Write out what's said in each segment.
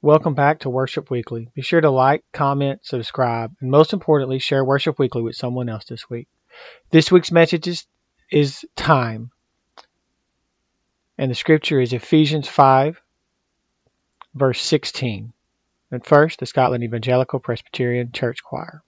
Welcome back to Worship Weekly. Be sure to like, comment, subscribe, and most importantly, share Worship Weekly with someone else this week. This week's message is, is time. And the scripture is Ephesians 5, verse 16. And first, the Scotland Evangelical Presbyterian Church Choir.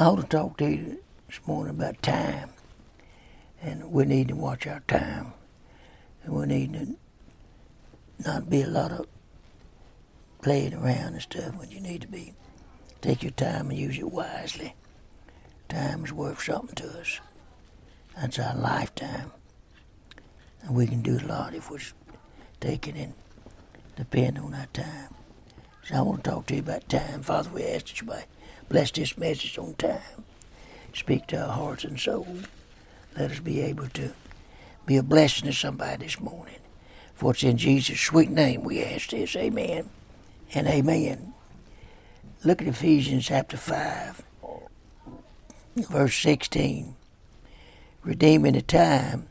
I want to talk to you this morning about time. And we need to watch our time. And we need to not be a lot of playing around and stuff when you need to be. Take your time and use it wisely. Time is worth something to us. That's our lifetime. And we can do a lot if we take it depend on our time. So I want to talk to you about time. Father, we ask that you might bless this message on time. Speak to our hearts and souls. Let us be able to be a blessing to somebody this morning. For it's in Jesus' sweet name we ask this. Amen and amen. Look at Ephesians chapter 5, verse 16. Redeeming the time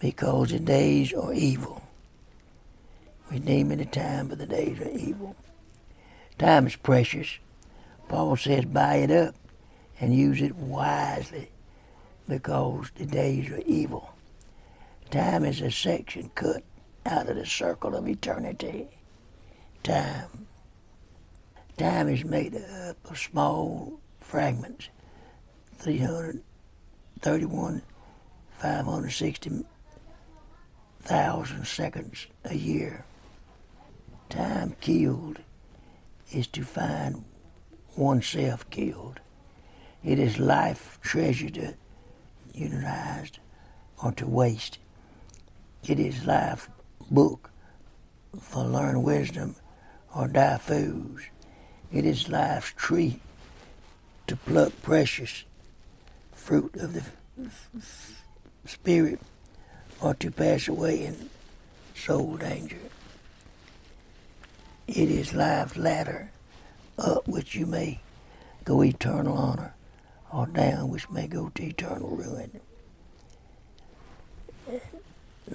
because the days are evil. Redeeming the time, but the days are evil. Time is precious. Paul says, buy it up and use it wisely because the days are evil. Time is a section cut out of the circle of eternity. Time. Time is made up of small fragments, 331, 560 thousand seconds a year. Time killed is to find oneself killed. It is life treasured to utilized or to waste. It is life book for learn wisdom or die fools. It is life's tree to pluck precious fruit of the spirit or to pass away in soul danger. It is life's ladder up which you may go eternal honor or down which may go to eternal ruin.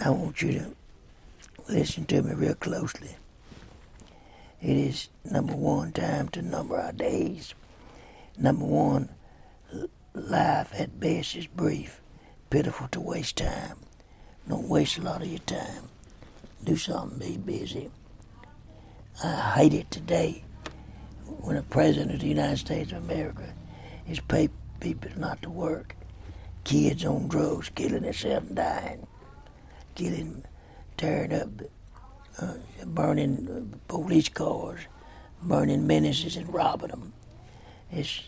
I want you to listen to me real closely. It is number one time to number our days. Number one, life at best is brief, pitiful to waste time. Don't waste a lot of your time. Do something, be busy. I hate it today when a president of the United States of America is pay people not to work. Kids on drugs, killing themselves and dying. Killing, tearing up, uh, burning police cars, burning menaces and robbing them. It's,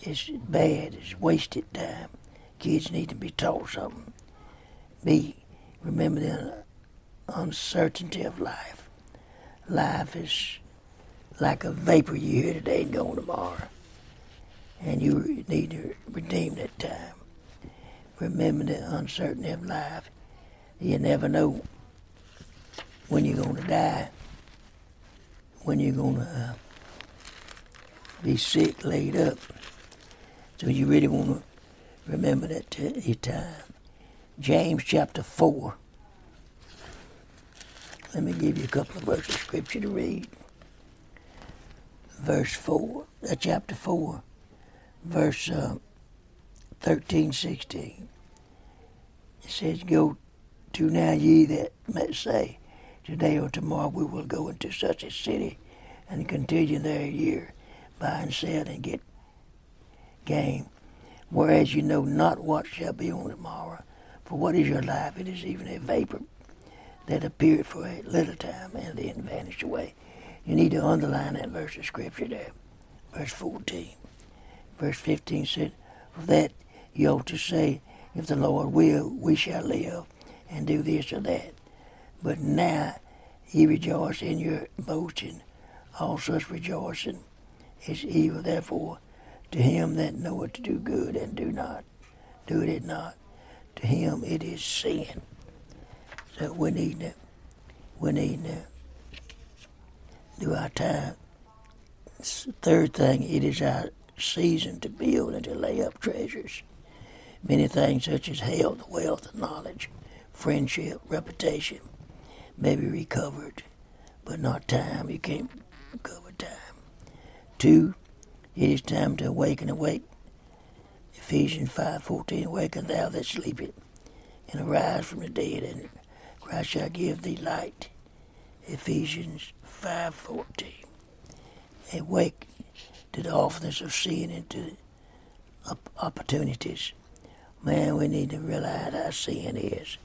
it's bad. It's wasted time. Kids need to be taught something. Be, remember the uncertainty of life. Life is like a vapor you hear today and gone tomorrow. And you need to redeem that time. Remember the uncertainty of life. You never know when you're going to die, when you're going to uh, be sick, laid up. So you really want to remember that t- time. James chapter 4. Let me give you a couple of verses of scripture to read. Verse 4, uh, chapter 4, verse uh, 13, 16. It says, Go to now ye that may say, Today or tomorrow we will go into such a city and continue there a year, buy and sell and get gain. Whereas you know not what shall be on tomorrow. For what is your life? It is even a vapor that appeared for a little time and then vanished away. You need to underline that verse of scripture there. Verse 14. Verse 15 said, For that you ought to say, If the Lord will, we shall live and do this or that. But now ye rejoice in your boasting. All such rejoicing is evil. Therefore, to him that knoweth to do good and do not, do it not, to him it is sin. So we need to, we need to do our time. S- Third thing, it is our season to build and to lay up treasures. Many things such as health, wealth, knowledge, friendship, reputation may be recovered, but not time. You can't recover time. Two, it is time to awaken, and awake. Ephesians five fourteen, awaken thou that sleepest, and arise from the dead, and Christ shall give thee light. Ephesians five fourteen. Awake to the awfulness of sin and to opportunities. Man, we need to realize how sin is.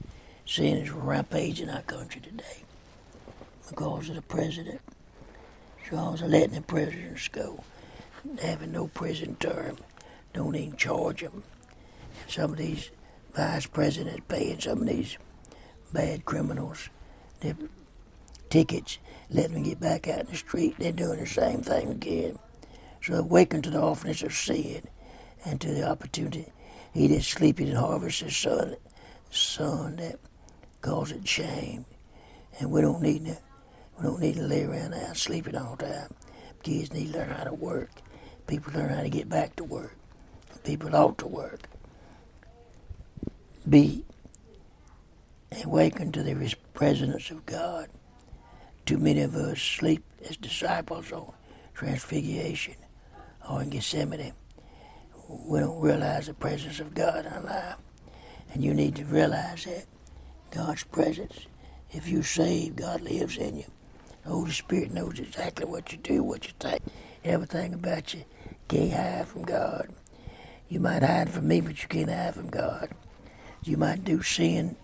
Sin is rampage in our country today because of the president. Charles are letting the presidents go, having no prison term, don't even charge them. And some of these vice presidents paying some of these bad criminals their tickets, letting them get back out in the street. They're doing the same thing again. So awaken to the awfulness of sin and to the opportunity. He that sleepeth and harvests his son, son that causes shame. And we don't need to we don't need to lay around house sleeping all the time. Kids need to learn how to work. People learn how to get back to work. People ought to work. Be awakened to the presence of God. Too many of us sleep as disciples on Transfiguration or in Gethsemane. We don't realize the presence of God in our life. And you need to realize that God's presence. If you're saved, God lives in you. The Holy Spirit knows exactly what you do, what you think, everything about you. Can't hide from God. You might hide from me, but you can't hide from God. You might do sin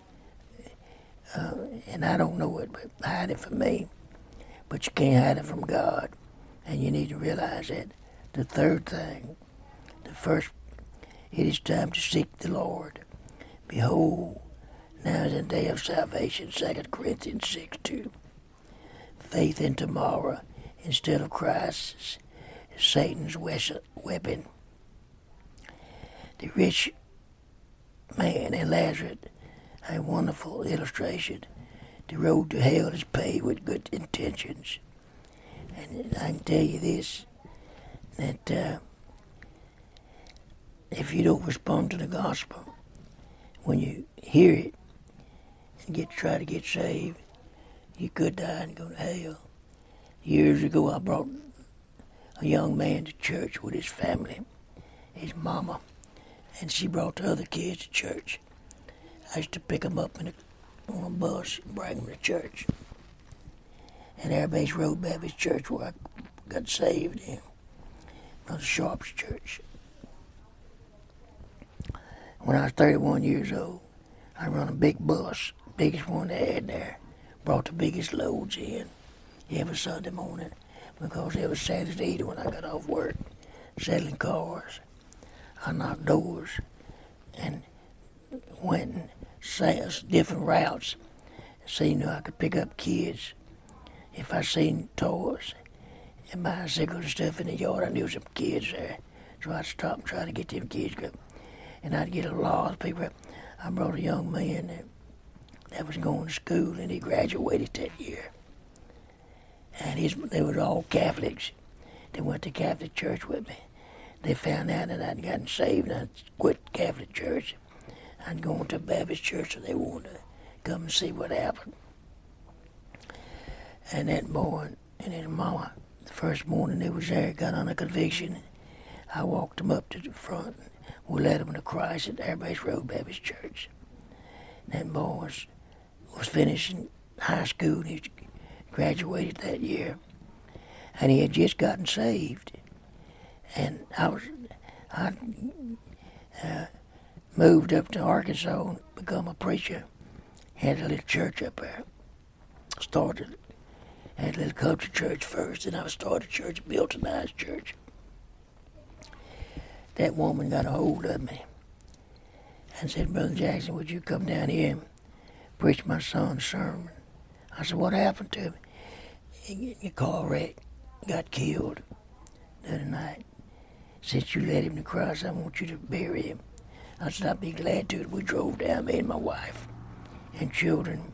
uh, and I don't know it, but hide it from me. But you can't hide it from God, and you need to realize that. The third thing, the first, it is time to seek the Lord. Behold, now is the day of salvation. 2 Corinthians 6 2. Faith in tomorrow instead of Christ is Satan's weapon. The rich man and Lazarus, a wonderful illustration. The road to hell is paved with good intentions. And I can tell you this that uh, if you don't respond to the gospel, when you hear it and get try to get saved, you could die and go to hell. Years ago, I brought a young man to church with his family, his mama, and she brought the other kids to church. I used to pick them up in a, on a bus and bring them to church. And Air Base Road Baptist Church, where I got saved in, Brother Sharp's church. When I was 31 years old, I run a big bus, biggest one they had there. Brought the biggest loads in every Sunday morning because every Saturday evening when I got off work, selling cars, I knocked doors and went and different routes. Seen who I could pick up kids. If I seen toys and bicycles and stuff in the yard, I knew some kids there. So I'd stop and try to get them kids go. And I'd get a lot of people. I brought a young man that, that was going to school and he graduated that year. And his, they were all Catholics. They went to Catholic church with me. They found out that I'd gotten saved and I'd quit Catholic church. I'd gone to Baptist church and they wanted to come and see what happened. And that boy and his mama, the first morning they was there, got on a conviction. I walked them up to the front. We led them to Christ at Air Base Road Baptist Church. That boy was, was finishing high school. He graduated that year. And he had just gotten saved. And I was, I uh, moved up to Arkansas and become a preacher. Had a little church up there. Started, had a little country church first, and I started a church, built a nice church. That woman got a hold of me and said, Brother Jackson, would you come down here and preach my son's sermon? I said, what happened to him? He car wreck, got killed the other night. Since you led him to Christ, I want you to bury him. I said, I'd be glad to. We drove down, me and my wife and children,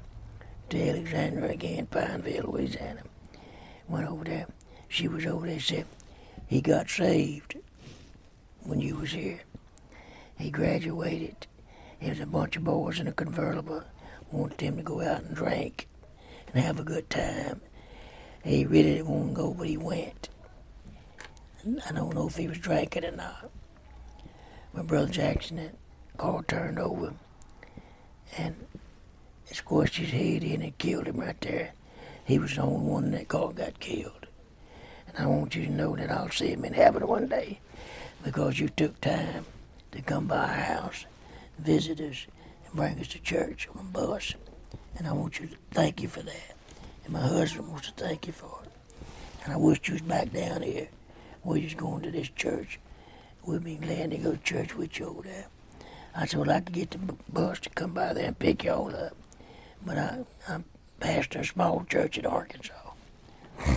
to Alexandria again, Pineville, Louisiana. Went over there. She was over there, said, he got saved when you was here. He graduated. There was a bunch of boys in a convertible. Wanted them to go out and drink and have a good time. He really didn't want to go, but he went. I don't know if he was drinking or not. My brother Jackson, that car turned over and it squished his head in and killed him right there. He was the only one that car got killed. And I want you to know that I'll see him in heaven one day because you took time to come by our house, visit us, and bring us to church on a bus. And I want you to thank you for that. And my husband wants to thank you for it. And I wish you was back down here where you was going to this church. We'd be glad to go to church with you there. I said, well, I could get the bus to come by there and pick you all up. But I, I'm pastor a small church in Arkansas.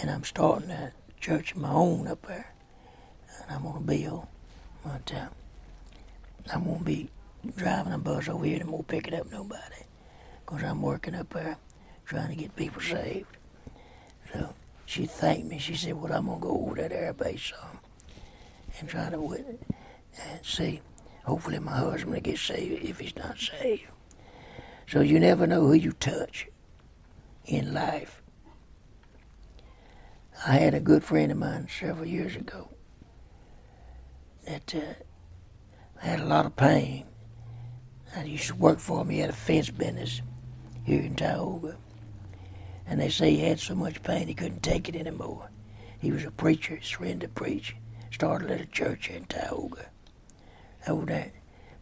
and I'm starting a church of my own up there. And I'm going to build. But uh, going to be driving a bus over here and won't pick it up nobody. Because I'm working up there trying to get people saved. So she thanked me. She said, well, I'm going to go over that air base some and try to wit- and see. Hopefully my husband will get saved if he's not saved. So you never know who you touch in life. I had a good friend of mine several years ago that uh, had a lot of pain. I used to work for him. He had a fence business here in Tioga. And they say he had so much pain he couldn't take it anymore. He was a preacher, his friend to preach. Started a church in Tioga. Over there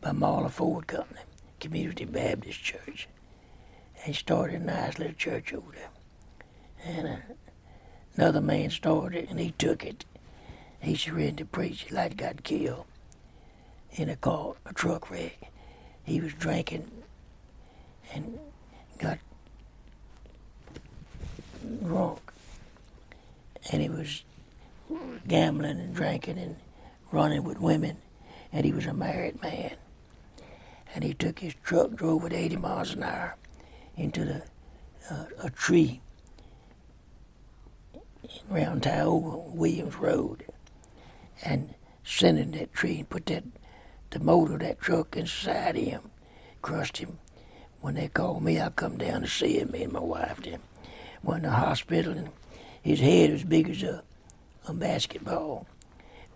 by Marla Ford Company. Community Baptist Church. And he started a nice little church over there. And uh, another man started it, and he took it. He surrendered to preach. He like got killed in a car, a truck wreck. He was drinking and got drunk. And he was gambling and drinking and running with women. And he was a married man. And he took his truck, drove at 80 miles an hour into the uh, a tree around Tioga Williams Road and centered that tree and put that the motor of that truck inside him, crushed him. When they called me, I come down to see him, me and my wife then. Went to the hospital and his head was big as a, a basketball.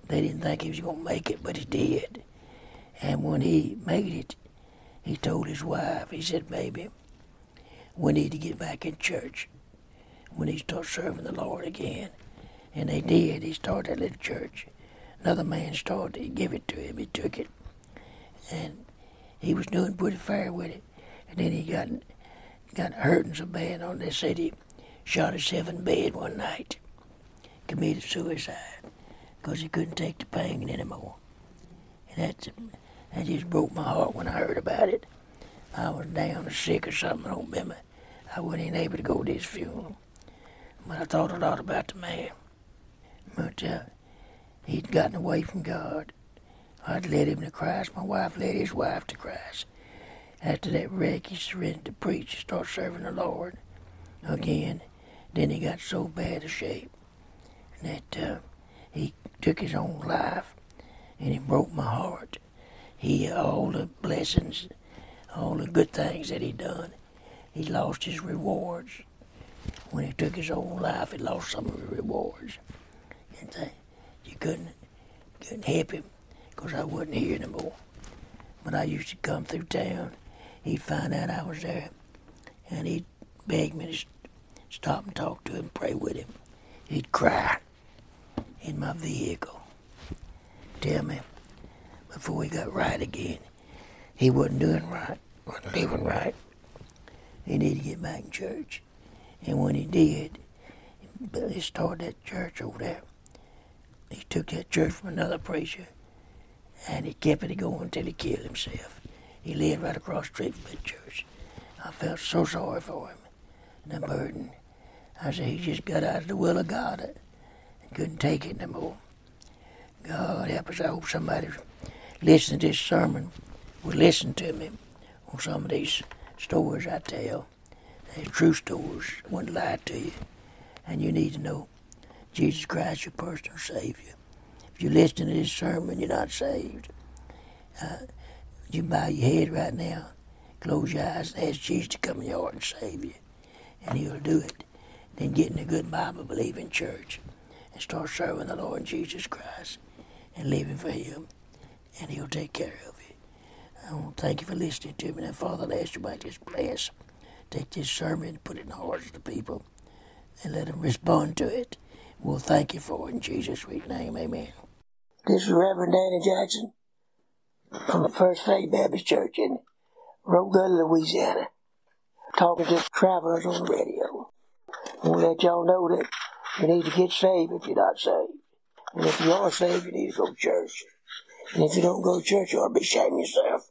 They didn't think he was gonna make it, but he did. And when he made it, he told his wife, he said, Baby, we need to get back in church. We need to start serving the Lord again. And they did. He started that little church. Another man started to give it to him. He took it. And he was doing pretty fair with it. And then he got got hurting so bad on said he shot himself in bed one night. Committed suicide because he couldn't take the pain anymore. And that, that just broke my heart when I heard about it. I was down sick or something, I don't remember. I wasn't able to go to his funeral. But I thought a lot about the man. But uh, he'd gotten away from God. I'd led him to Christ. My wife led his wife to Christ. After that wreck, he surrendered to preach and start serving the Lord again. Then he got so bad a shape that uh, he took his own life, and it broke my heart. He all the blessings, all the good things that he done, he lost his rewards. When he took his own life, he lost some of the rewards. And uh, you couldn't couldn't help him because I wasn't here no more. But I used to come through town. He'd find out I was there, and he'd beg me to stop and talk to him, pray with him. He'd cry in my vehicle, tell me before he got right again, he wasn't doing right, wasn't living right. He needed to get back in church. And when he did, he started that church over there. He took that church from another preacher, and he kept it going until he killed himself. He lived right across the street from that church. I felt so sorry for him, the burden. I said, he just got out of the will of God and couldn't take it no more. God help us. I hope somebody listening to this sermon will listen to me on some of these stories I tell. They're true stories. I wouldn't lie to you. And you need to know Jesus Christ, your personal Savior. If you're listening to this sermon, you're not saved. Uh, you bow your head right now, close your eyes, and ask Jesus to come in your heart and save you. And He'll do it. Then get in a good Bible believing church and start serving the Lord Jesus Christ and living for Him. And He'll take care of you. I want to thank you for listening to me. And Father, I ask you about this bless. Take this sermon and put it in the hearts of the people and let them respond to it. We'll thank you for it in Jesus' sweet name. Amen. This is Reverend Danny Jackson from the First Faith Baptist Church in Rogulla, Louisiana, talking to travelers on the radio. Want to let y'all know that you need to get saved if you're not saved. And if you are saved, you need to go to church. And if you don't go to church, you ought to be of yourself.